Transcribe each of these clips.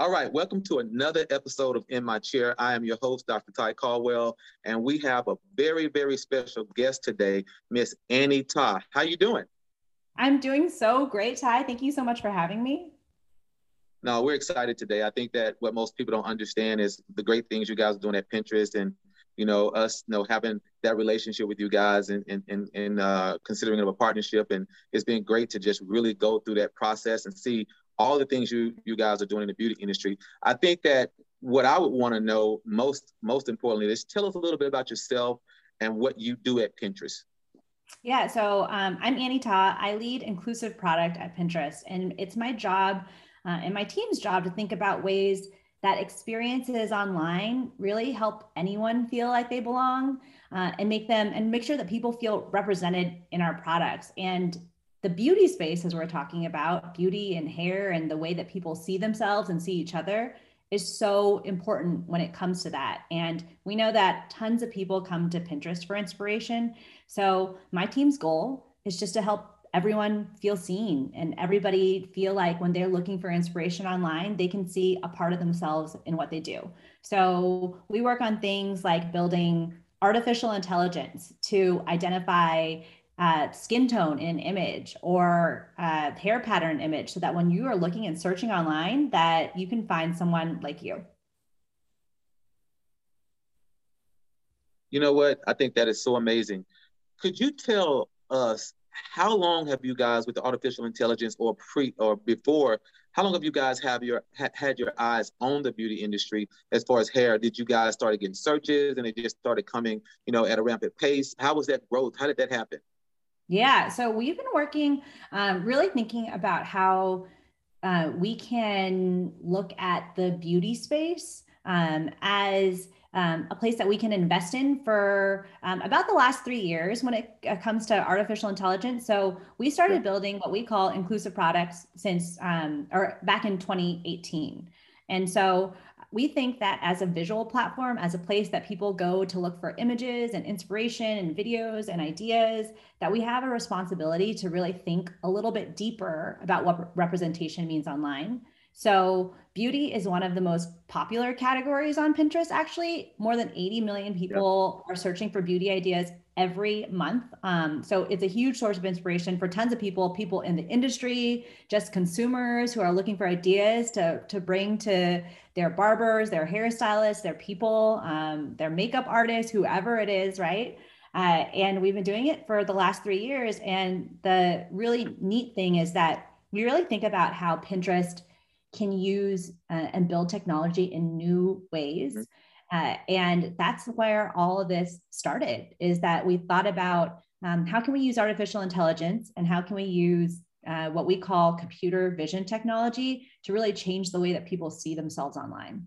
All right, welcome to another episode of In My Chair. I am your host, Dr. Tye Caldwell, and we have a very, very special guest today, Miss Annie Ta. How you doing? I'm doing so great, Tye. Thank you so much for having me. No, we're excited today. I think that what most people don't understand is the great things you guys are doing at Pinterest and you know us you know having that relationship with you guys and and and, and uh, considering it a partnership and it's been great to just really go through that process and see all the things you you guys are doing in the beauty industry. I think that what I would want to know most most importantly is tell us a little bit about yourself and what you do at Pinterest. Yeah, so um, I'm Annie Ta. I lead inclusive product at Pinterest, and it's my job uh, and my team's job to think about ways that experiences online really help anyone feel like they belong uh, and make them and make sure that people feel represented in our products and the beauty space as we're talking about beauty and hair and the way that people see themselves and see each other is so important when it comes to that. And we know that tons of people come to pinterest for inspiration. So my team's goal is just to help everyone feel seen and everybody feel like when they're looking for inspiration online they can see a part of themselves in what they do. So we work on things like building artificial intelligence to identify uh, skin tone in an image or uh, hair pattern image so that when you are looking and searching online that you can find someone like you. You know what? I think that is so amazing. Could you tell us how long have you guys with the artificial intelligence or pre or before how long have you guys have your ha, had your eyes on the beauty industry as far as hair? Did you guys start getting searches and it just started coming you know at a rampant pace? How was that growth? How did that happen yeah so we've been working um, really thinking about how uh, we can look at the beauty space um, as um, a place that we can invest in for um, about the last three years when it uh, comes to artificial intelligence. So we started building what we call inclusive products since um, or back in 2018. And so we think that as a visual platform, as a place that people go to look for images and inspiration and videos and ideas, that we have a responsibility to really think a little bit deeper about what representation means online. So, beauty is one of the most popular categories on Pinterest. Actually, more than 80 million people are searching for beauty ideas every month. Um, so, it's a huge source of inspiration for tons of people, people in the industry, just consumers who are looking for ideas to, to bring to their barbers, their hairstylists, their people, um, their makeup artists, whoever it is, right? Uh, and we've been doing it for the last three years. And the really neat thing is that we really think about how Pinterest can use uh, and build technology in new ways. Mm-hmm. Uh, and that's where all of this started is that we thought about um, how can we use artificial intelligence and how can we use uh, what we call computer vision technology to really change the way that people see themselves online.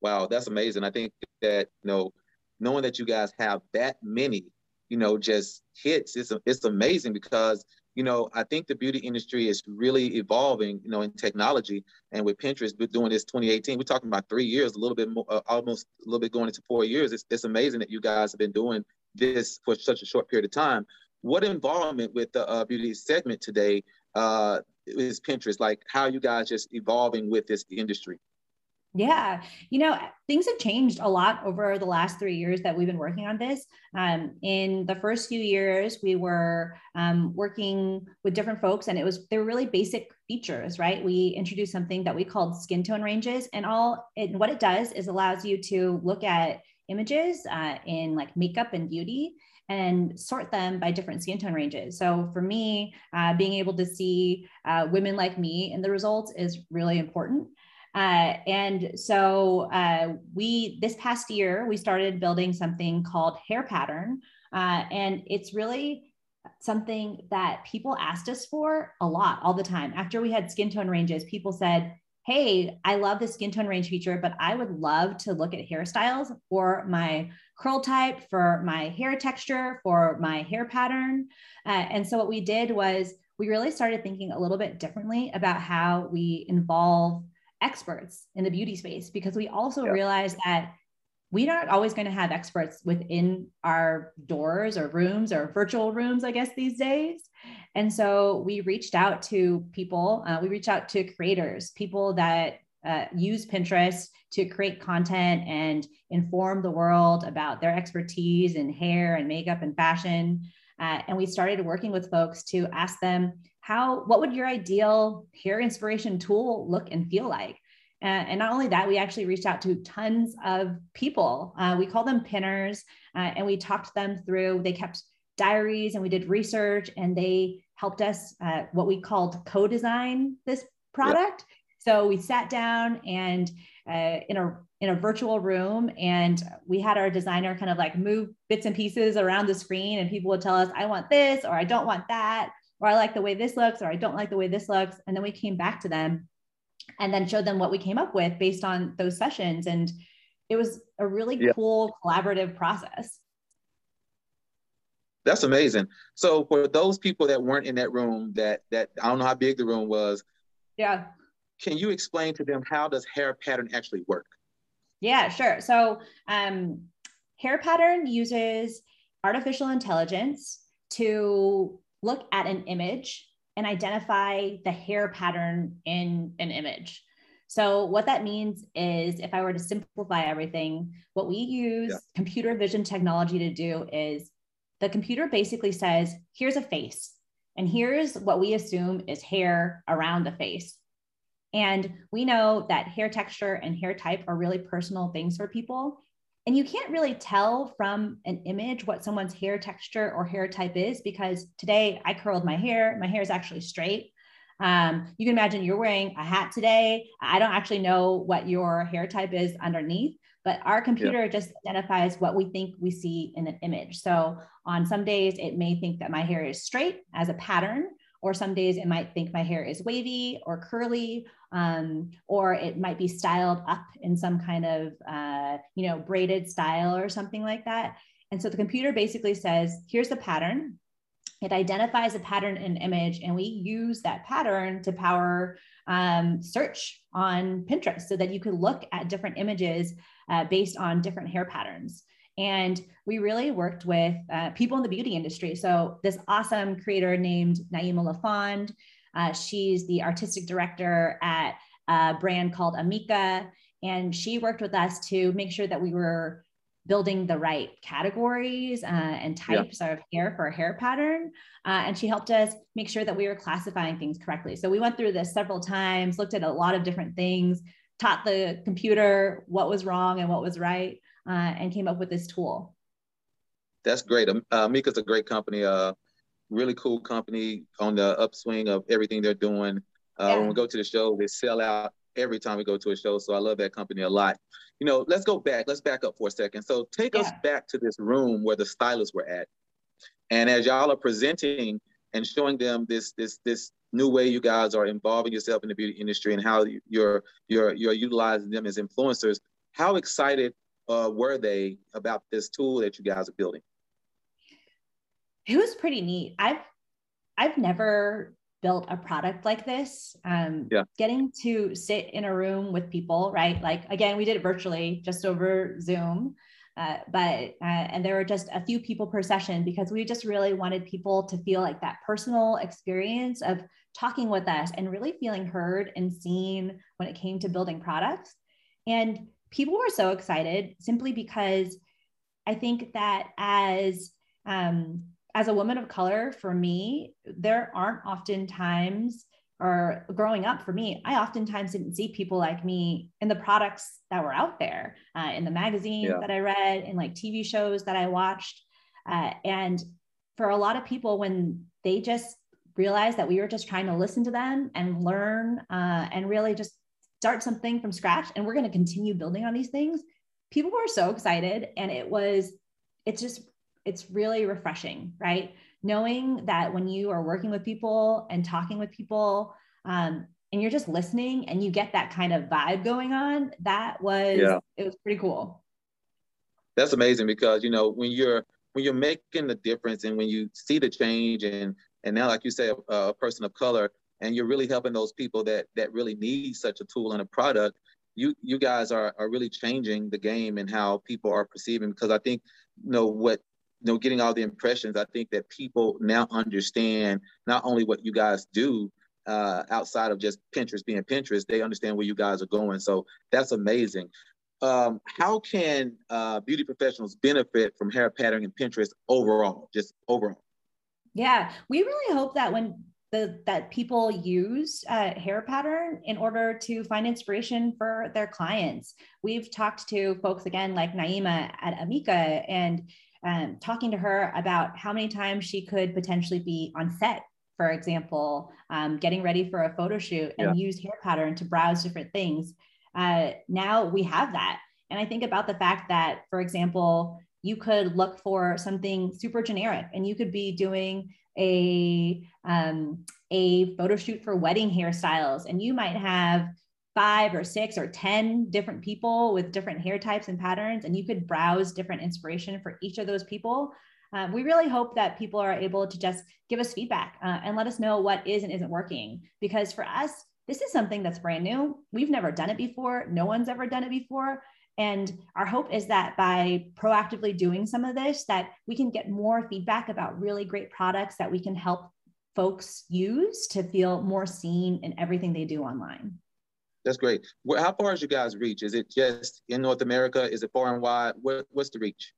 Wow, that's amazing. I think that you know, knowing that you guys have that many, you know, just hits, it's it's amazing because you know, I think the beauty industry is really evolving, you know, in technology. And with Pinterest doing this 2018, we're talking about three years, a little bit more, uh, almost a little bit going into four years. It's, it's amazing that you guys have been doing this for such a short period of time. What involvement with the uh, beauty segment today uh, is Pinterest? Like, how you guys just evolving with this industry? Yeah, you know, things have changed a lot over the last three years that we've been working on this. Um, in the first few years, we were um, working with different folks, and it was they were really basic features, right? We introduced something that we called skin tone ranges, and all it, what it does is allows you to look at images uh, in like makeup and beauty and sort them by different skin tone ranges. So for me, uh, being able to see uh, women like me in the results is really important. Uh, and so uh, we, this past year, we started building something called Hair Pattern. Uh, and it's really something that people asked us for a lot all the time. After we had skin tone ranges, people said, Hey, I love the skin tone range feature, but I would love to look at hairstyles for my curl type, for my hair texture, for my hair pattern. Uh, and so what we did was we really started thinking a little bit differently about how we involve experts in the beauty space because we also yeah. realize that we aren't always going to have experts within our doors or rooms or virtual rooms, I guess, these days. And so we reached out to people, uh, we reached out to creators, people that uh, use Pinterest to create content and inform the world about their expertise in hair and makeup and fashion. Uh, and we started working with folks to ask them how, what would your ideal hair inspiration tool look and feel like? And not only that, we actually reached out to tons of people. Uh, we call them pinners, uh, and we talked them through. They kept diaries, and we did research, and they helped us uh, what we called co-design this product. Yep. So we sat down and uh, in a in a virtual room, and we had our designer kind of like move bits and pieces around the screen, and people would tell us, "I want this," or "I don't want that," or "I like the way this looks," or "I don't like the way this looks," and then we came back to them and then showed them what we came up with based on those sessions. And it was a really yeah. cool collaborative process. That's amazing. So for those people that weren't in that room, that that I don't know how big the room was. Yeah. Can you explain to them how does hair pattern actually work? Yeah, sure. So um, hair pattern uses artificial intelligence to look at an image and identify the hair pattern in an image. So, what that means is if I were to simplify everything, what we use yeah. computer vision technology to do is the computer basically says, here's a face, and here's what we assume is hair around the face. And we know that hair texture and hair type are really personal things for people. And you can't really tell from an image what someone's hair texture or hair type is because today I curled my hair. My hair is actually straight. Um, you can imagine you're wearing a hat today. I don't actually know what your hair type is underneath, but our computer yeah. just identifies what we think we see in an image. So on some days, it may think that my hair is straight as a pattern or some days it might think my hair is wavy or curly um, or it might be styled up in some kind of uh, you know braided style or something like that. And so the computer basically says here's the pattern. It identifies a pattern in image and we use that pattern to power um, search on pinterest so that you could look at different images uh, based on different hair patterns and we really worked with uh, people in the beauty industry. So, this awesome creator named Naeemah LaFond, uh, she's the artistic director at a brand called Amika. And she worked with us to make sure that we were building the right categories uh, and types yeah. of hair for a hair pattern. Uh, and she helped us make sure that we were classifying things correctly. So we went through this several times, looked at a lot of different things, taught the computer what was wrong and what was right uh, and came up with this tool. That's great. Uh, Mika's a great company. Uh, really cool company on the upswing of everything they're doing. Uh, yeah. When we go to the show, they sell out every time we go to a show. So I love that company a lot. You know, let's go back. Let's back up for a second. So take yeah. us back to this room where the stylists were at. And as y'all are presenting and showing them this this this new way you guys are involving yourself in the beauty industry and how you're you're you're utilizing them as influencers, how excited uh, were they about this tool that you guys are building? It was pretty neat. I've I've never built a product like this. Um, yeah. Getting to sit in a room with people, right? Like again, we did it virtually, just over Zoom. Uh, but uh, and there were just a few people per session because we just really wanted people to feel like that personal experience of talking with us and really feeling heard and seen when it came to building products and people were so excited simply because I think that as um, as a woman of color, for me, there aren't often times or growing up for me, I oftentimes didn't see people like me in the products that were out there, uh, in the magazines yeah. that I read, in like TV shows that I watched. Uh, and for a lot of people, when they just realized that we were just trying to listen to them and learn uh, and really just start something from scratch and we're going to continue building on these things people were so excited and it was it's just it's really refreshing right knowing that when you are working with people and talking with people um, and you're just listening and you get that kind of vibe going on that was yeah. it was pretty cool that's amazing because you know when you're when you're making the difference and when you see the change and and now like you say a, a person of color and you're really helping those people that that really need such a tool and a product you you guys are are really changing the game and how people are perceiving because I think you know what you know getting all the impressions I think that people now understand not only what you guys do uh, outside of just Pinterest being Pinterest they understand where you guys are going. So that's amazing. Um, how can uh, beauty professionals benefit from hair patterning and Pinterest overall just overall? Yeah we really hope that when the, that people use uh, hair pattern in order to find inspiration for their clients. We've talked to folks again like Naeemah at Amika and um, talking to her about how many times she could potentially be on set, for example, um, getting ready for a photo shoot and yeah. use hair pattern to browse different things. Uh, now we have that. And I think about the fact that, for example, you could look for something super generic and you could be doing a um, a photo shoot for wedding hairstyles, and you might have five or six or 10 different people with different hair types and patterns, and you could browse different inspiration for each of those people. Um, we really hope that people are able to just give us feedback uh, and let us know what is and isn't working. Because for us, this is something that's brand new. We've never done it before. No one's ever done it before. And our hope is that by proactively doing some of this, that we can get more feedback about really great products that we can help folks use to feel more seen in everything they do online. That's great. How far is you guys reach? Is it just in North America? Is it far and wide? What, what's the reach?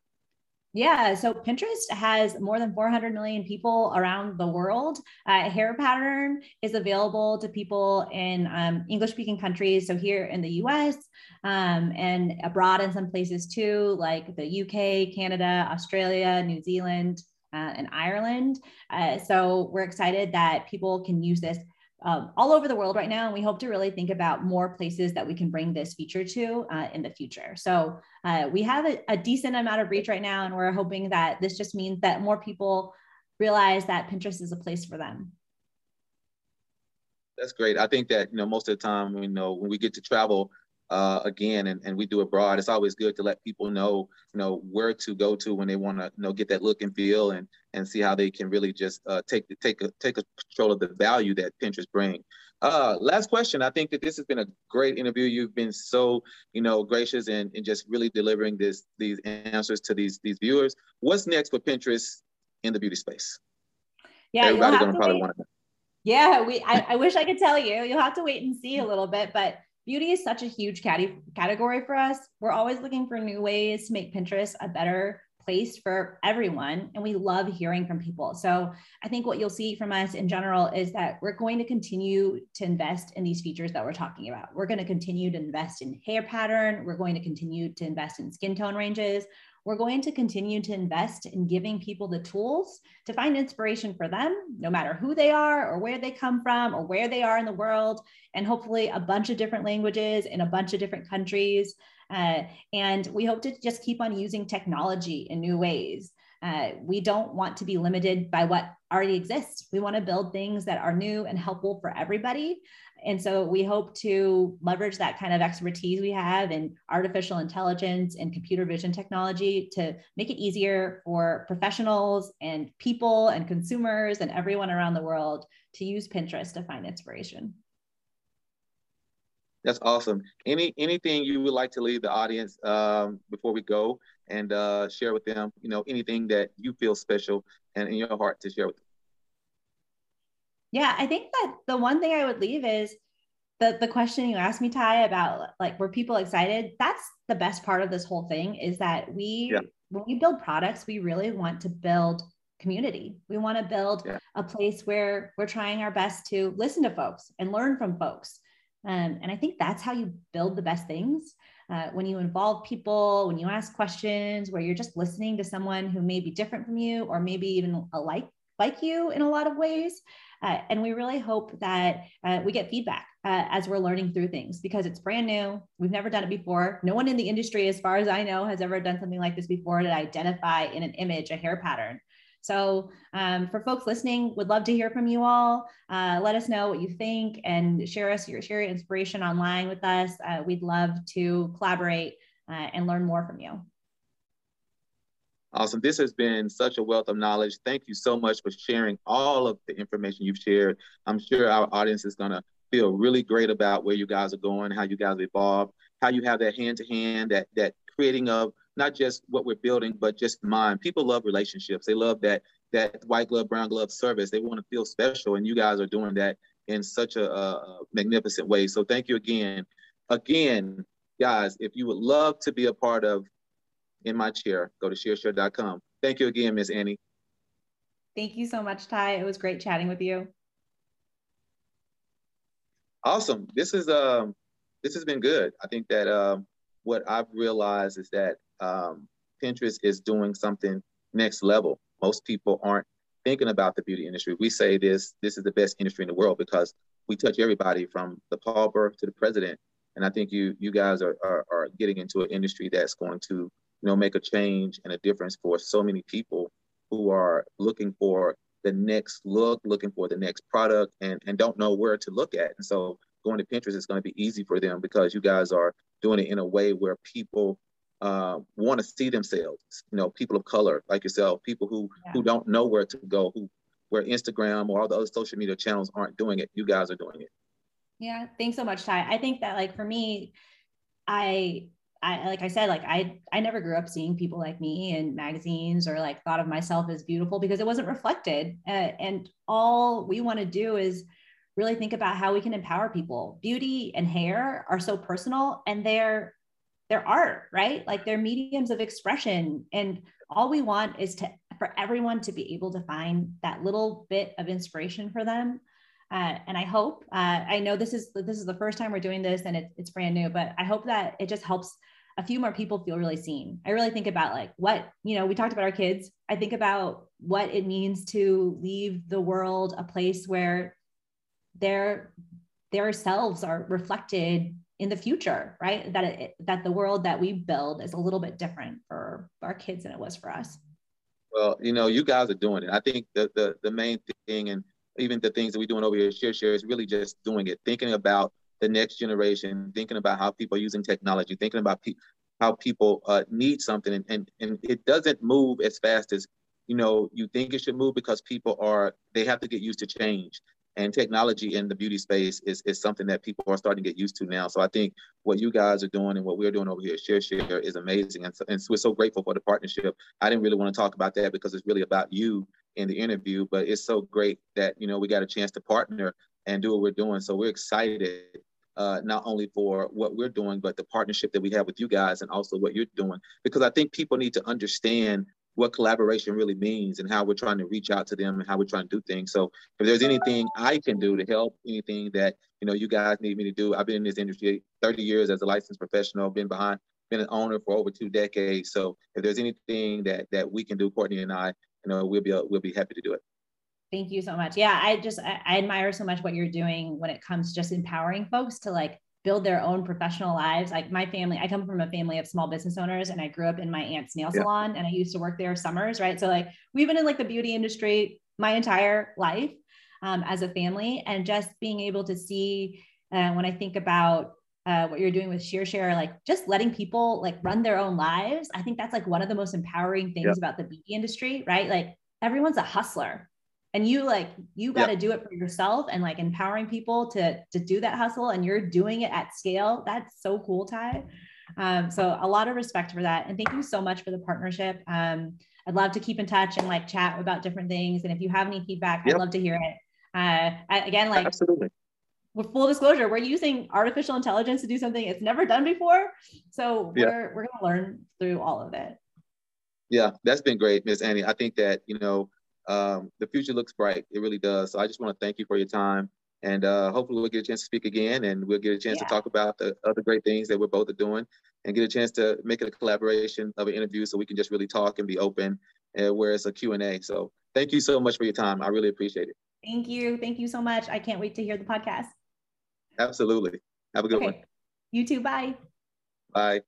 Yeah, so Pinterest has more than 400 million people around the world. Uh, hair pattern is available to people in um, English speaking countries. So here in the US um, and abroad in some places too, like the UK, Canada, Australia, New Zealand, uh, and Ireland. Uh, so we're excited that people can use this um, all over the world right now. And we hope to really think about more places that we can bring this feature to uh, in the future. So uh, we have a, a, decent amount of reach right now, and we're hoping that this just means that more people realize that Pinterest is a place for them. That's great. I think that you know most of the time, you know, when we get to travel uh, again and, and we do abroad, it's always good to let people know, you know, where to go to when they want to, you know, get that look and feel and and see how they can really just uh, take take a, take a control of the value that Pinterest bring. Uh, last question. I think that this has been a great interview. You've been so, you know, gracious and, and just really delivering this these answers to these these viewers. What's next for Pinterest in the beauty space? Yeah, everybody's gonna probably want to know. Yeah, we. I, I wish I could tell you. You'll have to wait and see a little bit, but beauty is such a huge category for us. We're always looking for new ways to make Pinterest a better place for everyone. And we love hearing from people. So I think what you'll see from us in general is that we're going to continue to invest in these features that we're talking about. We're going to continue to invest in hair pattern. We're going to continue to invest in skin tone ranges we're going to continue to invest in giving people the tools to find inspiration for them, no matter who they are or where they come from or where they are in the world, and hopefully a bunch of different languages in a bunch of different countries. Uh, and we hope to just keep on using technology in new ways. Uh, we don't want to be limited by what already exists. We want to build things that are new and helpful for everybody. And so we hope to leverage that kind of expertise we have in artificial intelligence and computer vision technology to make it easier for professionals and people and consumers and everyone around the world to use Pinterest to find inspiration. That's awesome. Any anything you would like to leave the audience um, before we go and uh, share with them? You know, anything that you feel special and in your heart to share with them. Yeah, I think that the one thing I would leave is the the question you asked me, Tye, about like were people excited? That's the best part of this whole thing is that we yeah. when we build products, we really want to build community. We want to build yeah. a place where we're trying our best to listen to folks and learn from folks. Um, and I think that's how you build the best things. Uh, when you involve people, when you ask questions, where you're just listening to someone who may be different from you or maybe even alike like you in a lot of ways. Uh, and we really hope that uh, we get feedback uh, as we're learning through things because it's brand new. We've never done it before. No one in the industry, as far as I know, has ever done something like this before to identify in an image a hair pattern. So, um, for folks listening, would love to hear from you all. Uh, let us know what you think and share us your share your inspiration online with us. Uh, we'd love to collaborate uh, and learn more from you. Awesome. This has been such a wealth of knowledge. Thank you so much for sharing all of the information you've shared. I'm sure our audience is going to feel really great about where you guys are going, how you guys evolve, how you have that hand to hand, that that creating of not just what we're building, but just mind. People love relationships. They love that that white glove, brown glove service. They want to feel special, and you guys are doing that in such a, a magnificent way. So thank you again. Again, guys, if you would love to be a part of In My Chair, go to shearshare.com. Thank you again, Miss Annie. Thank you so much, Tye. It was great chatting with you. Awesome. This is um this has been good. I think that um what I've realized is that um, Pinterest is doing something next level. Most people aren't thinking about the beauty industry. We say this this is the best industry in the world because we touch everybody from the pauper to the president. And I think you you guys are, are, are getting into an industry that's going to you know make a change and a difference for so many people who are looking for the next look, looking for the next product, and and don't know where to look at. And so going to Pinterest is going to be easy for them because you guys are doing it in a way where people uh, want to see themselves. You know, people of color like yourself, people who yeah. who don't know where to go, who where Instagram or all the other social media channels aren't doing it. You guys are doing it. Yeah, thanks so much, Tye. I think that like for me, I I like I said, like I I never grew up seeing people like me in magazines or like thought of myself as beautiful because it wasn't reflected. Uh, and all we want to do is really think about how we can empower people. Beauty and hair are so personal and they're they're art, right? Like they're mediums of expression. And all we want is to for everyone to be able to find that little bit of inspiration for them. Uh, and I hope uh, I know this is this is the first time we're doing this and it, it's brand new, but I hope that it just helps a few more people feel really seen. I really think about like what, you know, we talked about our kids. I think about what it means to leave the world a place where their their selves are reflected in the future right that it, that the world that we build is a little bit different for our kids than it was for us well you know you guys are doing it i think the the, the main thing and even the things that we're doing over here shear share is really just doing it thinking about the next generation thinking about how people are using technology thinking about pe- how people uh, need something and, and and it doesn't move as fast as you know you think it should move because people are they have to get used to change and technology in the beauty space is, is something that people are starting to get used to now. So I think what you guys are doing and what we're doing over here at Shear Share is amazing. And, so, and we're so grateful for the partnership. I didn't really want to talk about that because it's really about you in the interview, but it's so great that, you know, we got a chance to partner and do what we're doing. So we're excited uh, not only for what we're doing, but the partnership that we have with you guys and also what you're doing. Because I think people need to understand what collaboration really means and how we're trying to reach out to them and how we're trying to do things. So if there's anything I can do to help, anything that you know you guys need me to do, I've been in this industry 30 years as a licensed professional, been behind, been an owner for over two decades. So if there's anything that that we can do, Courtney and I, you know, we'll be we'll be happy to do it. Thank you so much. Yeah, I just I, I admire so much what you're doing when it comes just empowering folks to like build their own professional lives. Like my family, I come from a family of small business owners and I grew up in my aunt's nail yeah. salon and I used to work there summers, right? So like we've been in like the beauty industry my entire life um, as a family and just being able to see uh, when I think about uh, what you're doing with Shear Share, like just letting people like run their own lives. I think that's like one of the most empowering things yeah. about the beauty industry, right? Like everyone's a hustler, and you like you got to yep. do it for yourself and like empowering people to to do that hustle and you're doing it at scale that's so cool tye um, so a lot of respect for that and thank you so much for the partnership um, i'd love to keep in touch and like chat about different things and if you have any feedback yep. i'd love to hear it uh, I, again like absolutely with full disclosure we're using artificial intelligence to do something it's never done before so yeah. we're, we're going to learn through all of it yeah that's been great miss annie i think that you know um, the future looks bright. It really does. So I just want to thank you for your time. And uh, hopefully we'll get a chance to speak again and we'll get a chance yeah. to talk about the other great things that we're both are doing and get a chance to make it a collaboration of an interview so we can just really talk and be open uh, where it's a Q&A. So thank you so much for your time. I really appreciate it. Thank you. Thank you so much. I can't wait to hear the podcast. Absolutely. Have a good okay. one. You too. Bye. Bye.